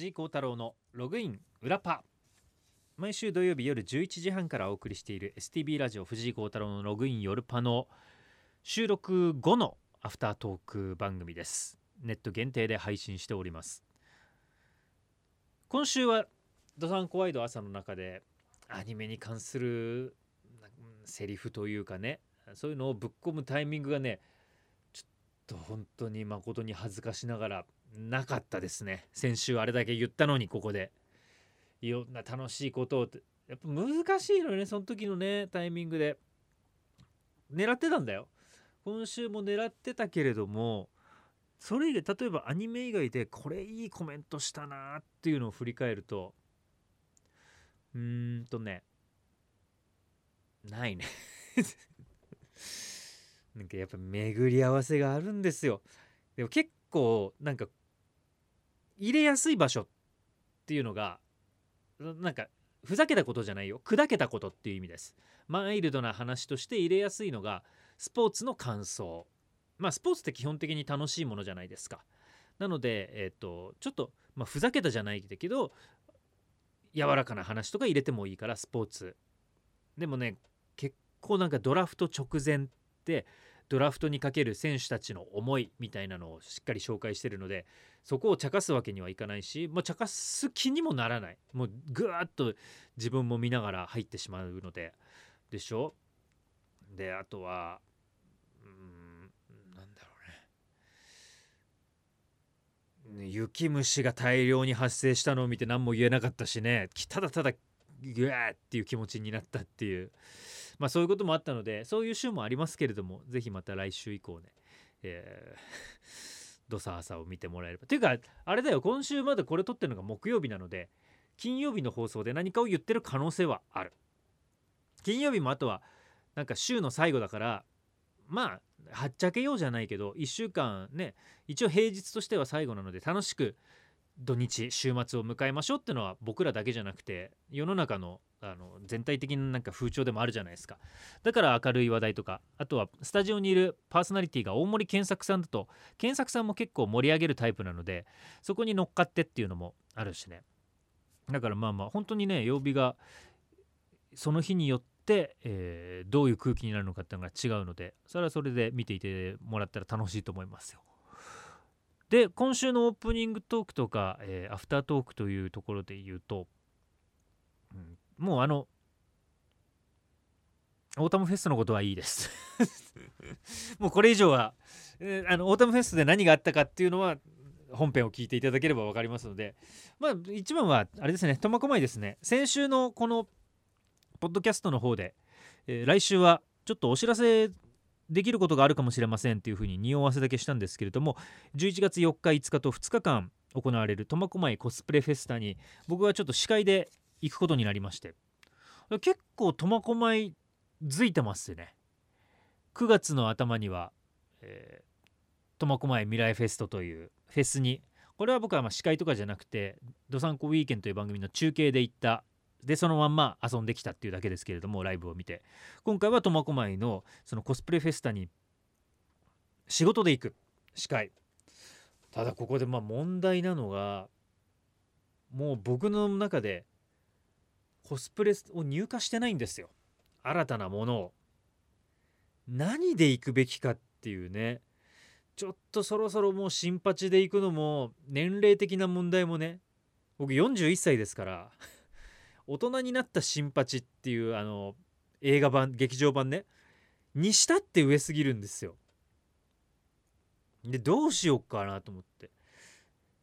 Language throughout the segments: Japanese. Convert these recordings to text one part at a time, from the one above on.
藤井幸太郎のログイン裏パ毎週土曜日夜11時半からお送りしている STB ラジオ藤井幸太郎のログイン夜パの収録後のアフタートーク番組です。ネット限定で配信しております。今週はドサンコワイド朝の中でアニメに関するセリフというかねそういうのをぶっ込むタイミングがねちょっと本当に誠に恥ずかしながらなかったですね。先週あれだけ言ったのにここで。いろんな楽しいことをやっぱ難しいのよねその時のねタイミングで。狙ってたんだよ。今週も狙ってたけれどもそれ以外例えばアニメ以外でこれいいコメントしたなっていうのを振り返るとうーんとねないね。なんかやっぱ巡り合わせがあるんですよ。でも結構なんか入れやすい場所っていうのがなんかふざけたことじゃないよ。砕けたことっていう意味です。マイルドな話として入れやすいのがスポーツの感想。まあスポーツって基本的に楽しいものじゃないですか。なのでえっ、ー、とちょっと、まあ、ふざけたじゃないけど柔らかな話とか入れてもいいからスポーツ。でもね結構なんかドラフト直前ってドラフトにかける選手たちの思いみたいなのをしっかり紹介してるのでそこを茶化すわけにはいかないし、まあ、茶化す気にもならない。もうぐわっと自分も見ながら入ってしまうのででしょ？であとはうんなんだろうね。雪虫が大量に発生したのを見て何も言えなかったしね。ただただグワーっていう気持ちになったっていう。まあそういうこともあったのでそういう週もありますけれども是非また来週以降ね、えー、ドサーサを見てもらえれば。というかあれだよ今週までこれ撮ってるのが木曜日なので金曜日の放送で何かを言ってる可能性はある。金曜日もあとはなんか週の最後だからまあはっちゃけようじゃないけど1週間ね一応平日としては最後なので楽しく土日週末を迎えましょうっていうのは僕らだけじゃなくて世の中のあの全体的ななんか風潮でもあるじゃないですかだから明るい話題とかあとはスタジオにいるパーソナリティが大森健作さんだと健作さんも結構盛り上げるタイプなのでそこに乗っかってっていうのもあるしねだからまあまあ本当にね曜日がその日によって、えー、どういう空気になるのかっていうのが違うのでそれはそれで見ていてもらったら楽しいと思いますよ。で今週のオープニングトークとか、えー、アフタートークというところで言うと、うん、もうあのオータムフェスのことはいいです。もうこれ以上は、え、あのオータムフェスで何があったかっていうのは本編を聞いていただければ分かりますので。まあ一番はあれですね苫小牧ですね。先週のこのポッドキャストの方で、えー、来週はちょっとお知らせできることがあるかもしれませんっていうふうに匂わせだけしたんですけれども11月4日5日と2日間行われる苫小牧コスプレフェスタに僕はちょっと司会で行くことになりまして。結構苫小牧づいてますね。9月の頭には、苫小牧未来フェストというフェスにこれは僕はまあ司会とかじゃなくて「どさんこウィーケン」という番組の中継で行ったでそのまんま遊んできたっていうだけですけれどもライブを見て。今回は苫小牧のそのコスプレフェスタに仕事で行く司会。ただここでまあ問題なのがもう僕の中でコスプレを入荷してないんですよ。新たなものを。何で行くべきかっていうね。ちょっとそろそろもう新八で行くのも年齢的な問題もね。僕41歳ですから。大人になった新八っていうあの映画版劇場版ね。にしたって上すぎるんですよ。でどうしようかなと思って。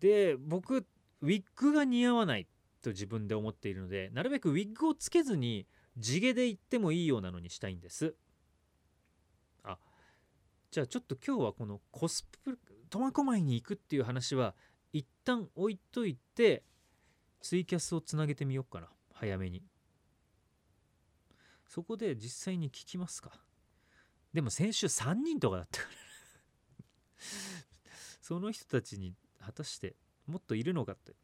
で僕ウィッグが似合わない。と自分で思っているのでなるべくウィッグをつけずに地毛で行ってもいいようなのにしたいんです。あじゃあちょっと今日はこのコスプレ苫小牧に行くっていう話は一旦置いといてツイキャスをつなげてみようかな。早めに。そこで実際に聞きますか。でも先週3人とかだった。か らその人たちに果たしてもっといるのかって。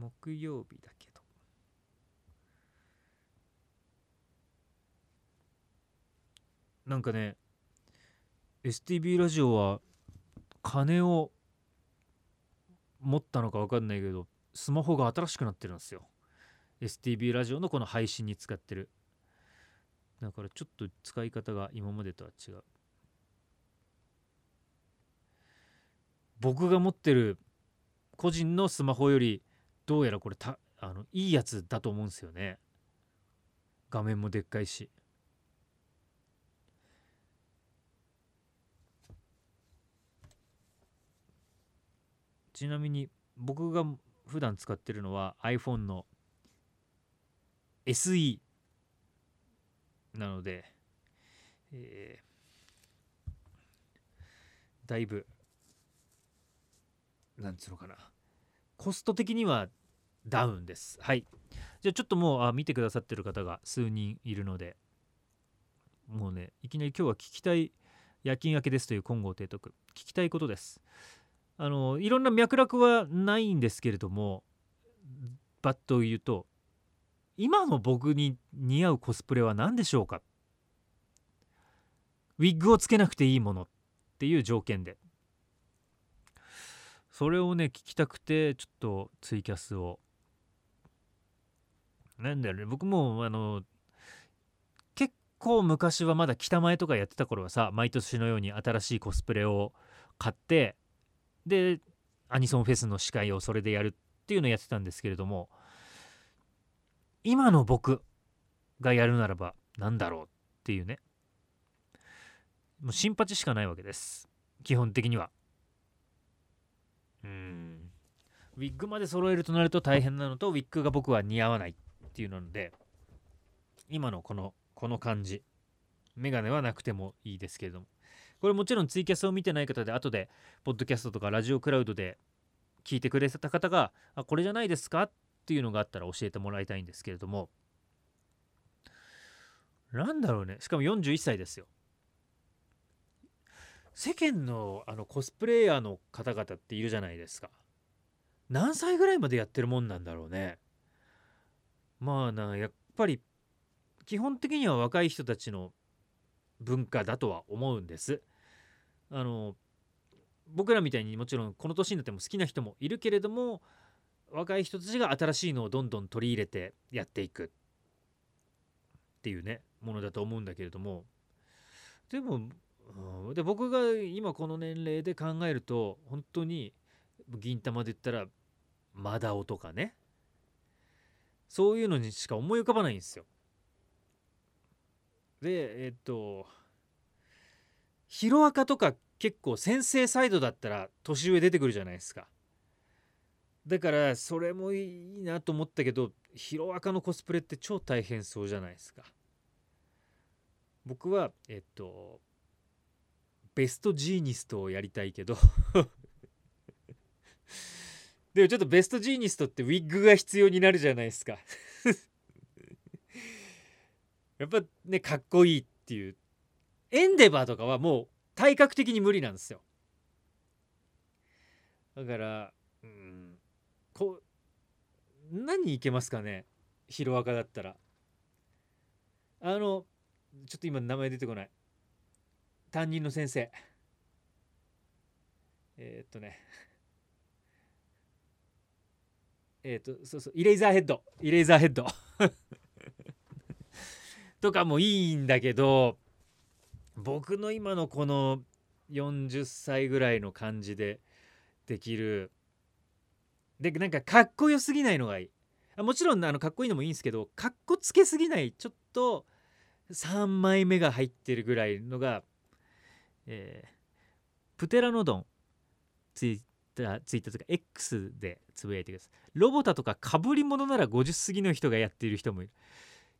木曜日だけど。なんかね STB ラジオは金を持ったのか分かんないけどスマホが新しくなってるんですよ。STB ラジオのこの配信に使ってる。だからちょっと使い方が今までとは違う。僕が持ってる個人のスマホよりどうやらこれたあのいいやつだと思うんですよね。画面もでっかいし。ちなみに僕が普段使ってるのは iPhone の SE なので、えー、だいぶなんつうのかな。コスト的にはダウンです。はい。じゃあちょっともうあ見てくださってる方が数人いるので。もうねいきなり今日は聞きたい夜勤明けですという金剛提督。聞きたいことです。あのいろんな脈絡はないんですけれどもバッと言うと今の僕に似合うコスプレは何でしょうか？ウィッグをつけなくていいものっていう条件で。それをね聞きたくてちょっとツイキャスをなんだよね。僕もあの結構昔はまだ北前とかやってた頃はさ毎年のように新しいコスプレを買ってでアニソンフェスの司会をそれでやるっていうのをやってたんですけれども今の僕がやるならば何だろうっていうね。もう新八しかないわけです。基本的には。うん。ウィッグまで揃えるとなると大変なのとウィッグが僕は似合わない。っっていうので今のこのこの感じ。メガネはなくてもいいですけれども。これもちろんツイキャスを見てない方で後でポッドキャストとかラジオクラウドで聞いてくれた方があこれじゃないですか？っていうのがあったら教えてもらいたいんですけれども。なんだろうね。しかも41歳ですよ。世間のあのコスプレイヤーの方々っているじゃないですか。何歳ぐらいまでやってるもんなんだろうね。まあなやっぱり基本的には若い人たちの文化だとは思うんです。あの僕らみたいにもちろんこの年になっても好きな人もいるけれども若い人たちが新しいのをどんどん取り入れてやっていく。っていうねものだと思うんだけれども。でもで僕が今この年齢で考えると本当に銀玉で言ったらマダオとかね。そういうのにしか思い浮かばないんですよ。でえっとヒロアカとか結構先生サイドだったら年上出てくるじゃないですか。だからそれもいいなと思ったけどヒロアカのコスプレって超大変そうじゃないですか。僕はえっとベストジーニストをやりたいけどでもちょっとベストジーニストってウィッグが必要になるじゃないですか。やっぱねかっこいいっていう。エンデバーとかはもう体格的に無理なんですよ。だからうんこう何いけますかね？ヒロアカだったら。あのちょっと今名前出てこない。担任の先生。えー、っとね。えっ、とそうそうイレイザーヘッド。イレイザーヘッド。とかもいいんだけど僕の今のこの40歳ぐらいの感じでできる。でなんかかっこよすぎないのがいい。もちろんあのかっこいいのもいいんですけどかっこつけすぎないちょっと3枚目が入ってるぐらいのが、えー、プテラノドン。ツイッタツイッターとか X でつぶやいてください。ロボタとかかぶり物なら50過ぎの人がやっている人もいる。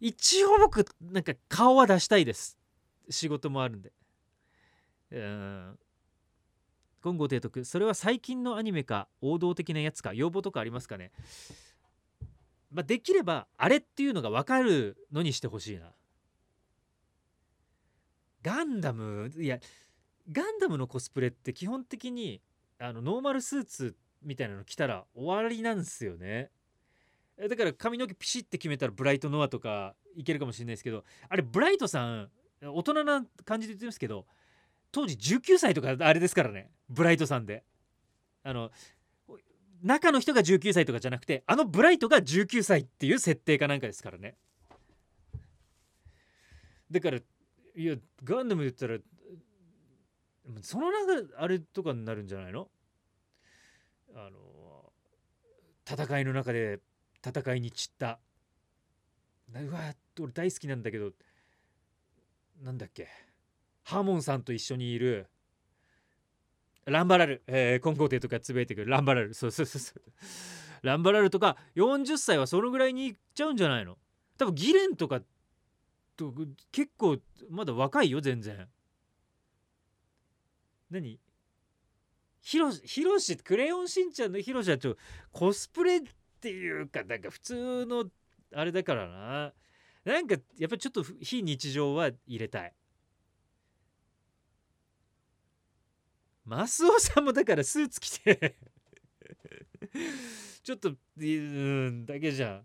一応僕なんか顔は出したいです。仕事もあるんで。うん。今後提督。それは最近のアニメか王道的なやつか。要望とかありますかね。まあ、できればあれっていうのが分かるのにしてほしいな。ガンダムいやガンダムのコスプレって基本的にあのノーマルスーツみたいなの着たら終わりなんですよね。だから髪の毛ピシッて決めたらブライトノアとかいけるかもしれないですけどあれブライトさん大人な感じで言ってますけど当時19歳とかあれですからね。ブライトさんで。あの中の人が19歳とかじゃなくてあのブライトが19歳っていう設定かなんかですからね。だからいやガンダム言ったらその中あれとかになるんじゃないの？あの戦いの中で戦いに散った。うわ俺大好きなんだけどなんだっけ？ハーモンさんと一緒にいる。ランバラル、えー、金剛帝とかつぶやいてくる。ランバラル。そうそうそうそう。ランバラルとか40歳はそのぐらいにいっちゃうんじゃないの？多分ギレンとかと結構まだ若いよ全然。何？ヒロヒロシクレヨンしんちゃんのヒロシはちょコスプレっていうかなんか普通のあれだからな。なんかやっぱちょっと非日常は入れたい。マスオさんもだからスーツ着て。ちょっとうんだけじゃ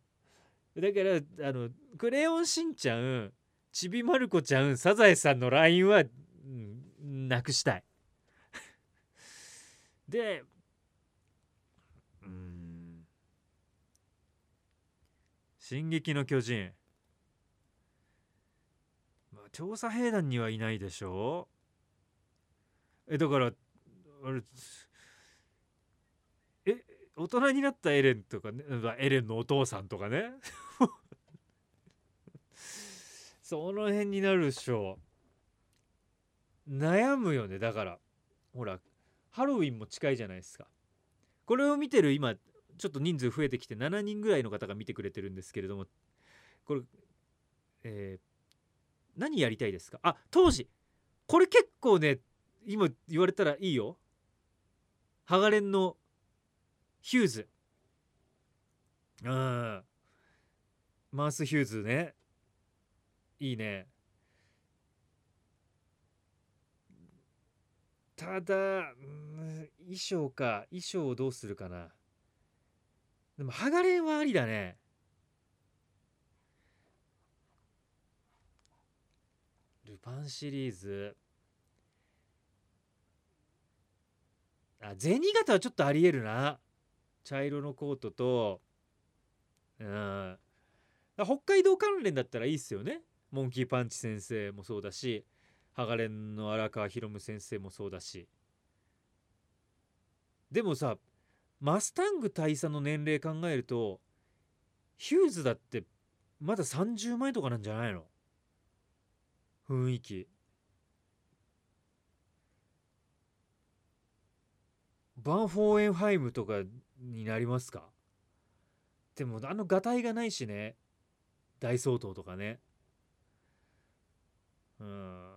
ん。だからあのクレヨンしんちゃんちびまる子ちゃんサザエさんの LINE は、うん、なくしたい。でうん「進撃の巨人」まあ調査兵団にはいないでしょう。えだからあれえ大人になったエレンとかねエレンのお父さんとかね。その辺になるでしょ悩むよねだから。ほらハロウィンも近いじゃないですか。これを見てる今ちょっと人数増えてきて7人ぐらいの方が見てくれてるんですけれども。これえー、何やりたいですか？あ当時これ結構ね今言われたらいいよ。ハガレンのヒューズ。うん。マース・ヒューズね。いいね。ただ、衣装か衣装をどうするかな。でもハガレンはありだね。ルパンシリーズ。あ銭形はちょっとありえるな。茶色のコートと。うん。北海道関連だったらいいっすよね。モンキーパンチ先生もそうだし。ハガレンの荒川博夢先生もそうだし。でもさマスタング大佐の年齢考えるとヒューズだってまだ30前とかなんじゃないの？雰囲気。ヴァン・ホーエンハイムとかになりますか？でもあのがたいがないしね。大総統とかね。うん。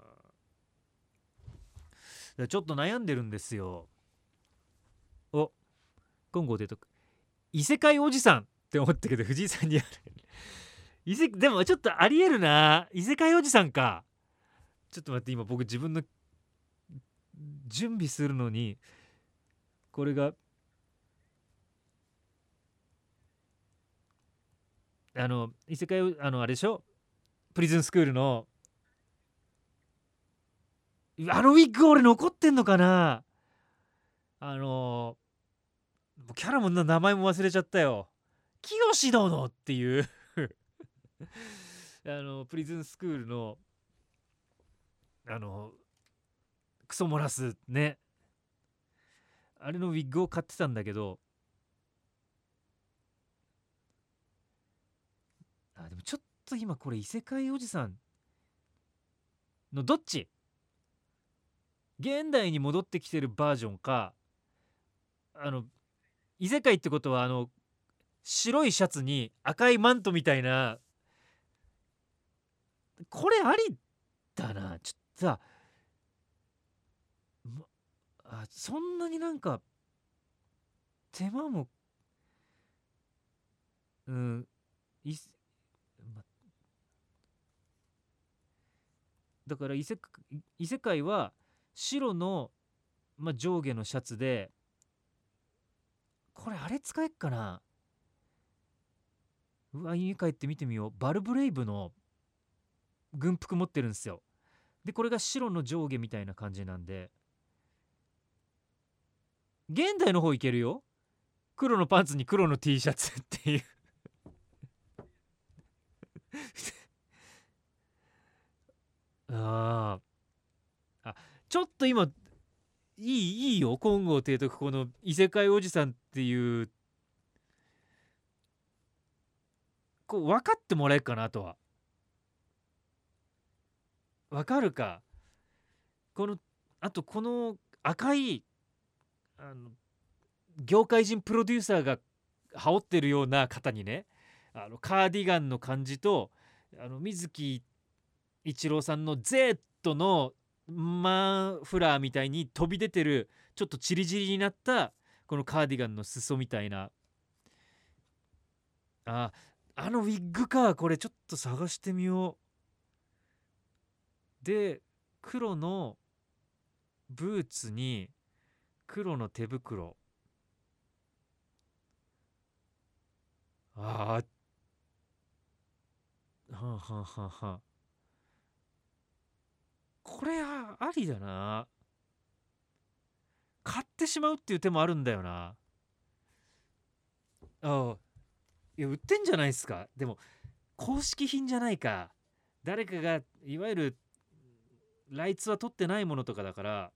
ちょっと悩んでるんですよ。お今後出とく異世界おじさんって思ったけど藤井さんにある。異世でもちょっとありえるな。異世界おじさんか。ちょっと待って今僕自分の準備するのにこれがあの異世界あのあれでしょ？プリズンスクールのあのウィッグ俺残ってんのかな？あのキャラも名前も忘れちゃったよ。清殿っていう。あのプリズンスクールのあのクソ漏らすね。あれのウィッグを買ってたんだけど。あでもちょっと今これ異世界おじさんのどっち？現代に戻ってきてるバージョンかあの異世界ってことはあの白いシャツに赤いマントみたいなこれありだな。ちょっとさあそんなになんか手間もうんい、ま、だから異世異世界は白の、まあ、上下のシャツでこれあれ使えっかな？うわ家帰って見てみよう。バルブレイブの軍服持ってるんですよ。でこれが白の上下みたいな感じなんで。現代の方いけるよ。黒のパンツに黒の T シャツっていう。ああちょっと今いいいいよ金剛提督この異世界おじさんっていう。こう分かってもらえるかなとは。分かるか。このあとこの赤いあの業界人プロデューサーが羽織ってるような方にねあのカーディガンの感じとあの水木一郎さんの Z のマンフラーみたいに飛び出てるちょっとチリチリになったこのカーディガンの裾みたいな。ああのウィッグかこれちょっと探してみよう。で黒のブーツに黒の手袋。ああはんはんはんはん。これあありだな。買ってしまうっていう手もあるんだよな。ああ。いや売ってんじゃないですか。でも公式品じゃないか。誰かがいわゆるライツは取ってないものとかだから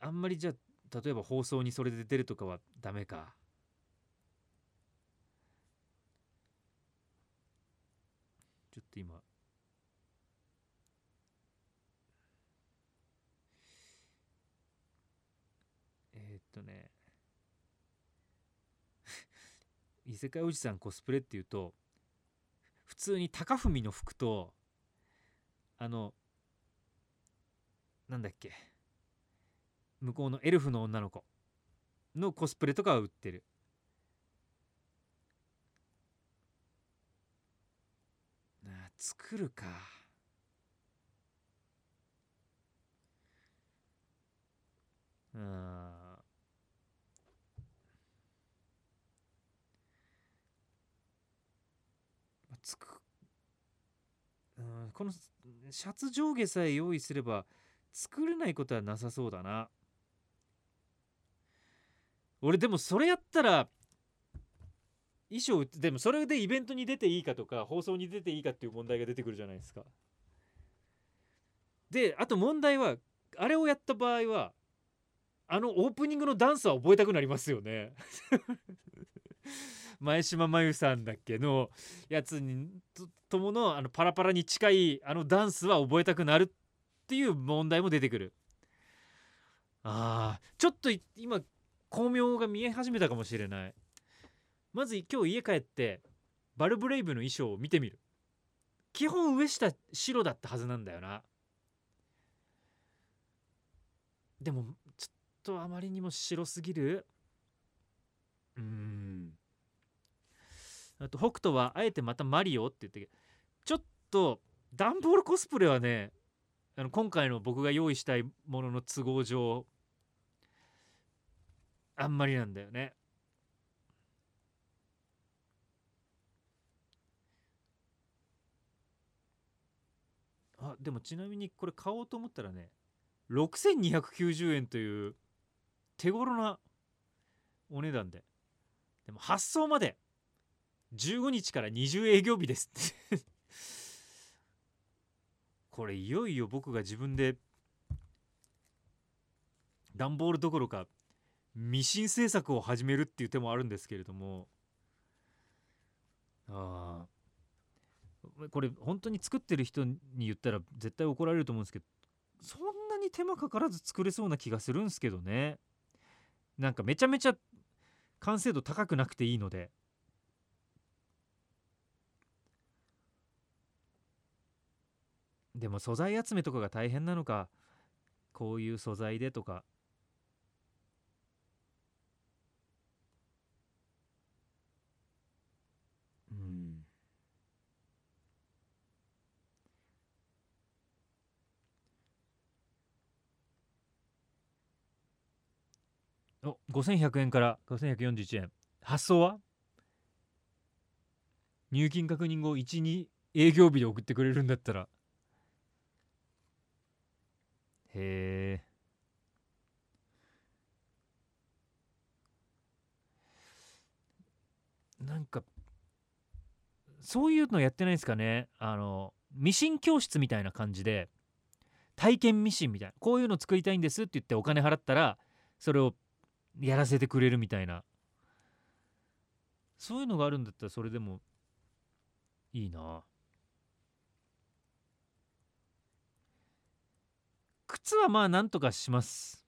あんまりじゃあ例えば放送にそれで出るとかはダメか。ちょっと今えーっとね 異世界おじさんコスプレっていうと普通に高文の服とあのなんだっけ向こうのエルフの女の子のコスプレとかは売ってる。あ作るか。うんつくこのシャツ上下さえ用意すれば作れないことはなさそうだな。俺でもそれやったら衣装でもそれでイベントに出ていいかとか放送に出ていいかっていう問題が出てくるじゃないですか。であと問題はあれをやった場合はあのオープニングのダンスは覚えたくなりますよね。前島真由さんだっけのやつにととものあのパラパラに近いあのダンスは覚えたくなるっていう問題も出てくる。あーちょっと今巧妙が見え始めたかもしれない。まず今日家帰ってバルブレイブの衣装を見てみる。基本上下白だったはずなんだよな。でもちょっとあまりにも白すぎる。うん。あと北斗はあえてまたマリオって言ってちょっとダンボールコスプレはねあの今回の僕が用意したいものの都合上あんまりなんだよね。あでもちなみにこれ買おうと思ったらね6290円という手頃なお値段で。でも発送まで。15日から20営業日ですって。これいよいよ僕が自分で段ボールどころかミシン製作を始めるっていう手もあるんですけれども。ああ。これ本当に作ってる人に言ったら絶対怒られると思うんですけどそんなに手間かからず作れそうな気がするんですけどね。なんかめちゃめちゃ完成度高くなくていいので。でも素材集めとかが大変なのかこういう素材でとか。うん。お5100円から5141円。発送は？入金確認後12営業日で送ってくれるんだったら。へえなんかそういうのやってないですかね。あのミシン教室みたいな感じで体験ミシンみたいなこういうの作りたいんですって言ってお金払ったらそれをやらせてくれるみたいな。そういうのがあるんだったらそれでもいいな。靴はまあなんとかします。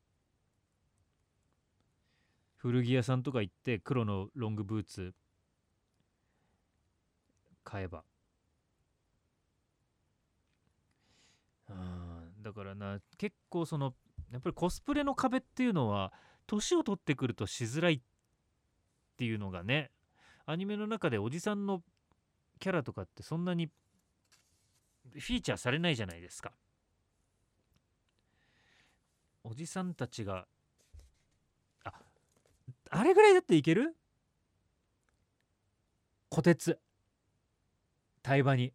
古着屋さんとか行って黒のロングブーツ買えば。うんだからな結構そのやっぱりコスプレの壁っていうのは年を取ってくるとしづらいっていうのがねアニメの中でおじさんのキャラとかってそんなにフィーチャーされないじゃないですか。おじさんたちがああれぐらいだっていける？虎鉄。タイバニ。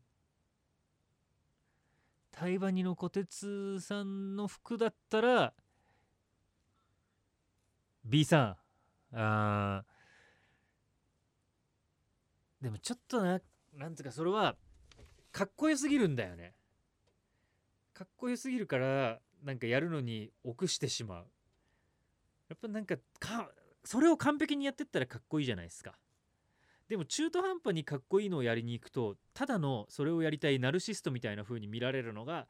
タイバニの虎鉄さんの服だったら B さん。あでもちょっとななんつうかそれはかっこよすぎるんだよね。かっこよすぎるからなんかやるのに臆してしまう。やっぱなんかかそれを完璧にやってったらかっこいいじゃないですか。でも中途半端にかっこいいのをやりに行くとただのそれをやりたいナルシストみたいな風に見られるのが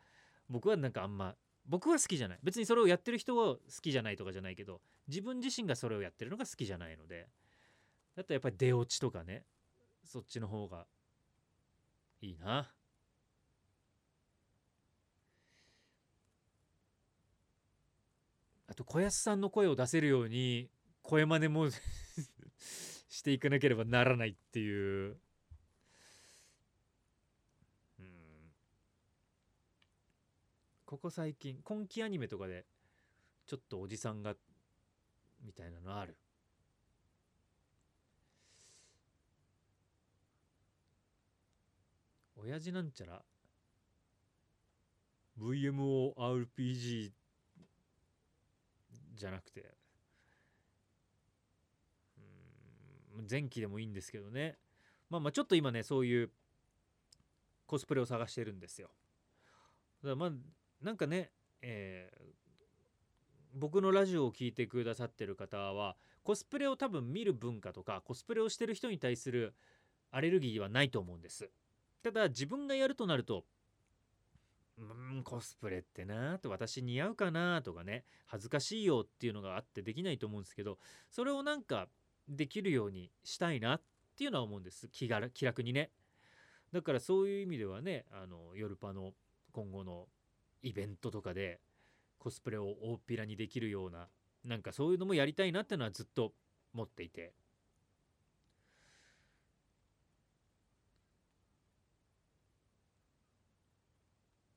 僕はなんかあんま僕は好きじゃない。別にそれをやってる人は好きじゃないとかじゃないけど自分自身がそれをやってるのが好きじゃないのでだったらやっぱり出落ちとかねそっちの方がいいな。と小安さんの声を出せるように声真似も していかなければならないっていう。ここ最近今期アニメとかでちょっとおじさんがみたいなのある。親父なんちゃら？VMORPG じゃなくて。うん前期でもいいんですけどね。まあまあちょっと今ねそういうコスプレを探してるんですよ。だからまあなんかね、えー僕のラジオを聞いてくださってる方はコスプレを多分見る文化とかコスプレをしてる人に対するアレルギーはないと思うんです。ただ自分がやるとなるとうんコスプレってなと私似合うかなとかね恥ずかしいよっていうのがあってできないと思うんですけどそれをなんかできるようにしたいなっていうのは思うんです。気が気楽にね。だからそういう意味ではねあの夜パの今後のイベントとかでコスプレを大っぴらにできるようななんかそういうのもやりたいなっていうのはずっと持っていて。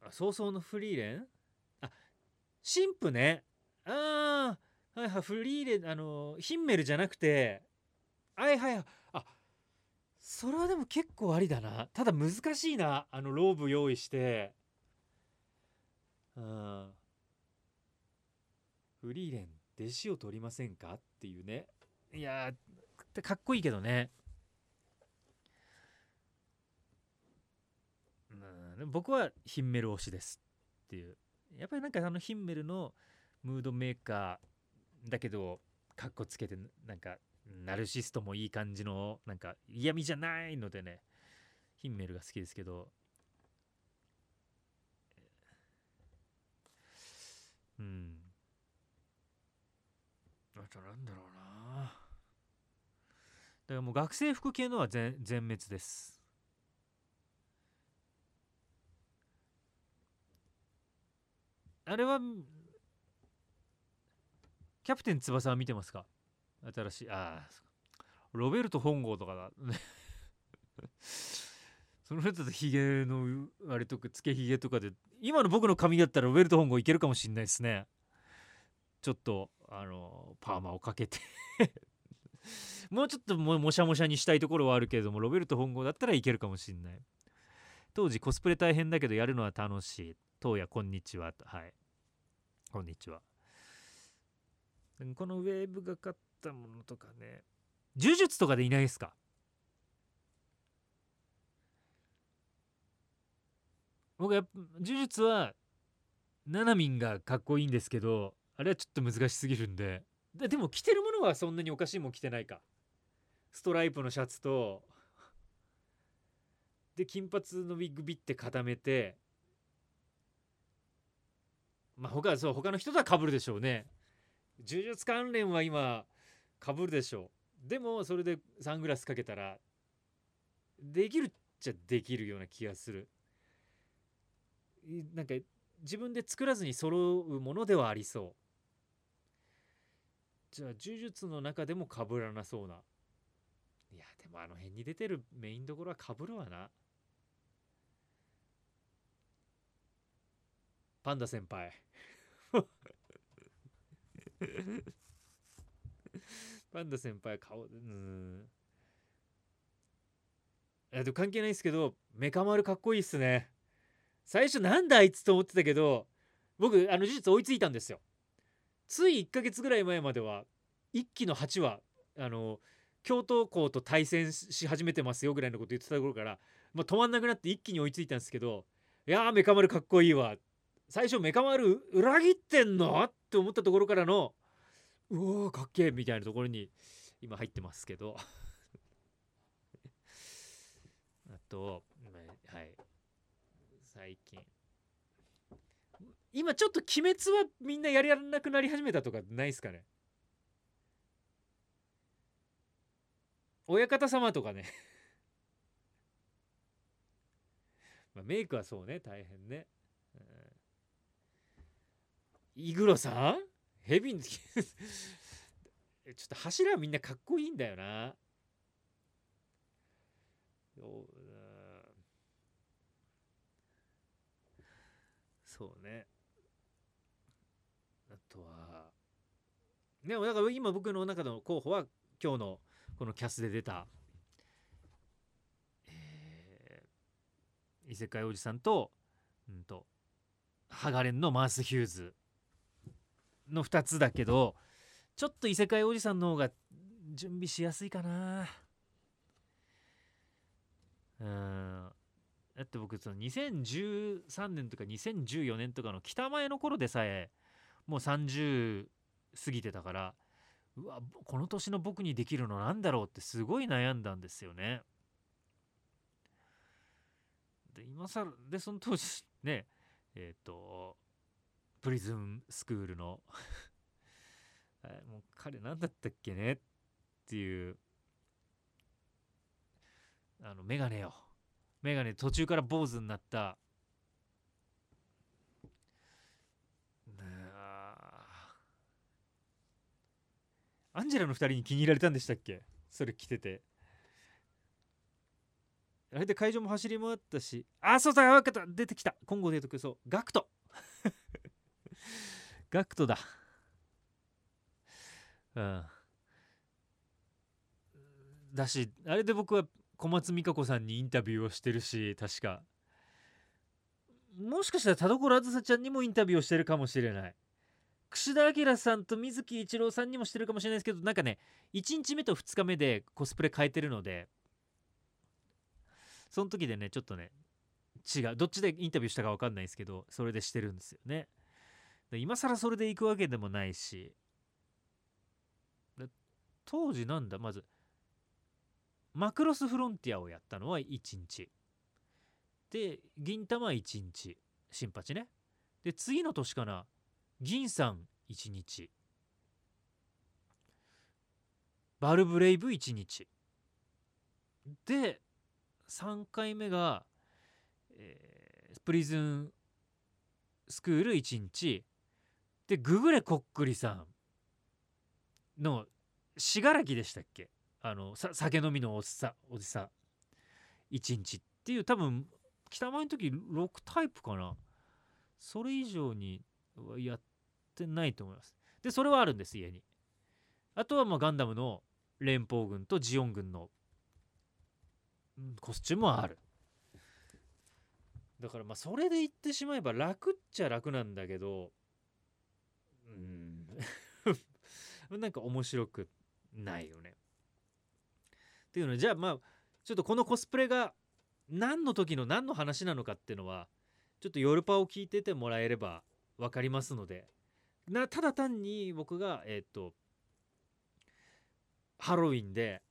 あ早々のフリーレン？あ神父ね。ああはいはいフリーレンあのヒンメルじゃなくて。はいはいはい。あそれはでも結構ありだな。ただ難しいな。あのローブ用意して。うんフリーレン弟子を取りませんか？っていうね。いやかっこいいけどね。うんでも僕はヒンメル推しですっていう。やっぱりなんかあのヒンメルのムードメーカーだけどかっこつけてなんかナルシストもいい感じのなんか嫌味じゃないのでね。ヒンメルが好きですけど。うん。あとなんだろうな。だからもう学生服系のは全全滅です。あれはキャプテン翼は見てますか？新しいああロベルト本郷とかだ。その人だとヒゲのあれとかつけひげとかで今の僕の髪だったらロベルト本郷いけるかもしんないですね。ちょっとあのパーマをかけて。もうちょっとももしゃもしゃにしたいところはあるけれどもロベルト本郷だったらいけるかもしんない。当時コスプレ大変だけどやるのは楽しい。当夜こんにちは。はい。こんにちは。このウェーブがかったものとかね、呪術とかでいないですか？僕や呪術は、ななみんがかっこいいんですけど、あれはちょっと難しすぎるんで。でも着てるものはそんなにおかしいもん着てないか。ストライプのシャツと、で、金髪のウィッグビって固めて、まあ他そう他の人とはかぶるでしょうね。呪術関連は今かぶるでしょう。でもそれでサングラスかけたらできるっちゃできるような気がする。なんか自分で作らずに揃うものではありそう。じゃあ呪術の中でもかぶらなそうな。いやでもあの辺に出てるメインどころはかぶるわな。パンダ先輩。パンダ先輩顔うん。えでも関係ないですけどメカ丸かっこいいっすね。最初なんだあいつと思ってたけど僕あの事実追いついたんですよ。つい1ヶ月ぐらい前までは1期の8話あの京都校と対戦し始めてますよぐらいのこと言ってた頃からもう止まんなくなって一気に追いついたんですけどいやーメカ丸かっこいいわ。っ最初メカ丸裏切ってんの？って思ったところからのうわかっけえみたいなところに今入ってますけど。あとはい。最近。今ちょっと鬼滅はみんなやりやらなくなり始めたとかないですかね？親方様とかね。まあメイクはそうね。大変ね、イグロさん？ヘビ ちょっと柱はみんなかっこいいんだよな。そうね。あとはでもだから今僕の中の候補は今日のこのキャスで出た、えー、異世界おじさんと,、うんと、ハガレンのマース・ヒューズ。の2つだけどちょっと異世界おじさんの方が準備しやすいかなうんだって僕その2013年とか2014年とかの北前の頃でさえもう30過ぎてたからうわこの年の僕にできるのなんだろうってすごい悩んだんですよね。で今更でその当時ねえっ、ー、とプリズンスクールの。もう彼何だったっけね？っていう。あのメガネよ。メガネ途中から坊主になった。アンジェラの2人に気に入られたんでしたっけ？それ着てて。あれで会場も走り回ったし。あそうそう分かった。出てきた。今後出てくるそう。ガクト。ガクトだ。うん。だしあれで僕は小松美香子さんにインタビューをしてるし確か。もしかしたら田所あずさちゃんにもインタビューをしてるかもしれない。櫛田明さんと水木一郎さんにもしてるかもしれないですけどなんかね1日目と2日目でコスプレ変えてるのでその時でねちょっとね違う。どっちでインタビューしたか分かんないですけどそれでしてるんですよね。今更それで行くわけでもないし。当時なんだまずマクロスフロンティアをやったのは1日。で銀玉1日新八ね。で次の年かな銀さん1日。バルブレイブ1日。で3回目が、えー、プリズンスクール1日。でググレコックリさんの信楽でしたっけ？あの酒飲みのおっさおじさん。1日っていう多分北前の時6タイプかな。それ以上にやってないと思います。でそれはあるんです家に。あとはまあガンダムの連邦軍とジオン軍のコスチュームはある。だからまあそれで言ってしまえば楽っちゃ楽なんだけどうん。なんか面白くないよね。っていうのじゃあまあちょっとこのコスプレが何の時の何の話なのかっていうのはちょっとヨルパを聞いててもらえれば分かりますので。なただ単に僕がえっ、とハロウィンで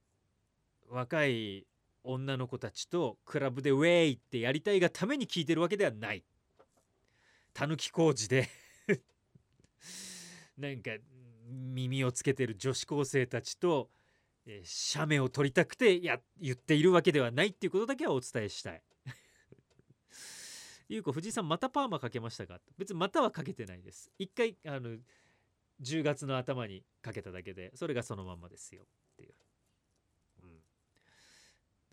若い女の子たちとクラブでウェイってやりたいがために聞いてるわけではない。たぬき工事で。なんか耳をつけてる女子高生たちと、えー、写メを撮りたくてや言っているわけではないっていうことだけはお伝えしたい。ゆうこ藤井さんまたパーマかけましたか？別にまたはかけてないです。一回あの10月の頭にかけただけでそれがそのままですよっていう。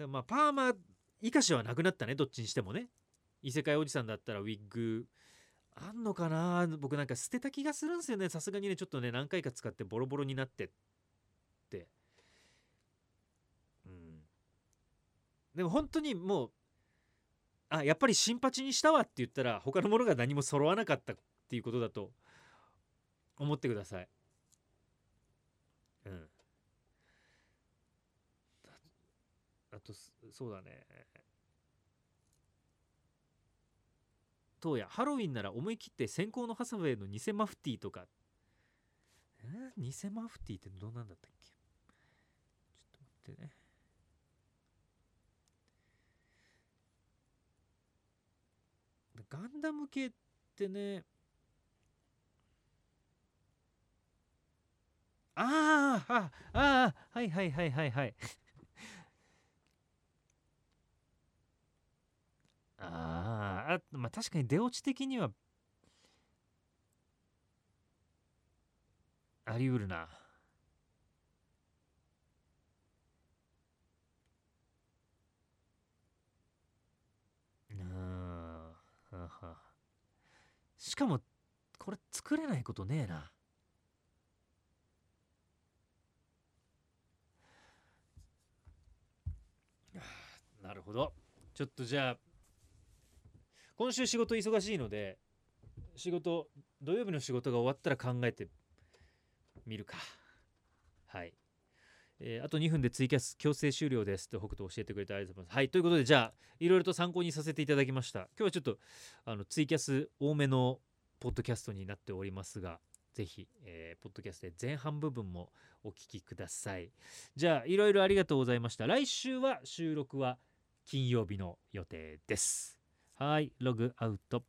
うん。まあパーマ生かしはなくなったねどっちにしてもね。異世界おじさんだったらウィッグあんのかな？僕なんか捨てた気がするんですよね。さすがにねちょっとね何回か使ってボロボロになってって。うん。でも本当にもうあやっぱり新八にしたわって言ったら他のものが何も揃わなかったっていうことだと思ってください。うん。あとそうだね。当夜ハロウィンなら思い切って先行のハサウェイの偽マフティーとか。えー、偽マフティーってどうなんだったっけ？ちょっと待ってね。ガンダム系ってね。ああああはいはいはいはいはい。ああまあ確かに出落ち的にはあり得るな。うんしかもこれ作れないことねえな。なるほど。ちょっとじゃあ今週仕事忙しいので仕事土曜日の仕事が終わったら考えてみるか。はい、えー、あと2分でツイキャス強制終了ですと北斗教えてくれてありがとうございます。はいということでじゃあいろいろと参考にさせていただきました。今日はちょっとあのツイキャス多めのポッドキャストになっておりますがぜひ、えー、ポッドキャストで前半部分もお聞きください。じゃあいろいろありがとうございました。来週は収録は金曜日の予定です。はい、ログアウト。